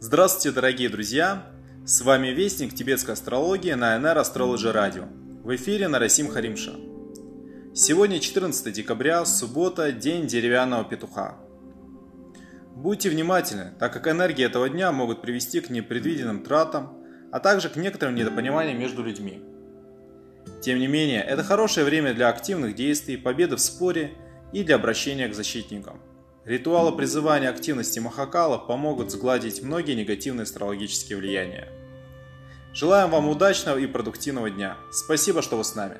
Здравствуйте, дорогие друзья! С вами Вестник тибетской астрологии на NR Astrology Radio. В эфире Нарасим Харимша. Сегодня 14 декабря, суббота, день деревянного петуха. Будьте внимательны, так как энергии этого дня могут привести к непредвиденным тратам, а также к некоторым недопониманиям между людьми. Тем не менее, это хорошее время для активных действий, победы в споре и для обращения к защитникам. Ритуалы призывания активности Махакала помогут сгладить многие негативные астрологические влияния. Желаем вам удачного и продуктивного дня. Спасибо, что вы с нами.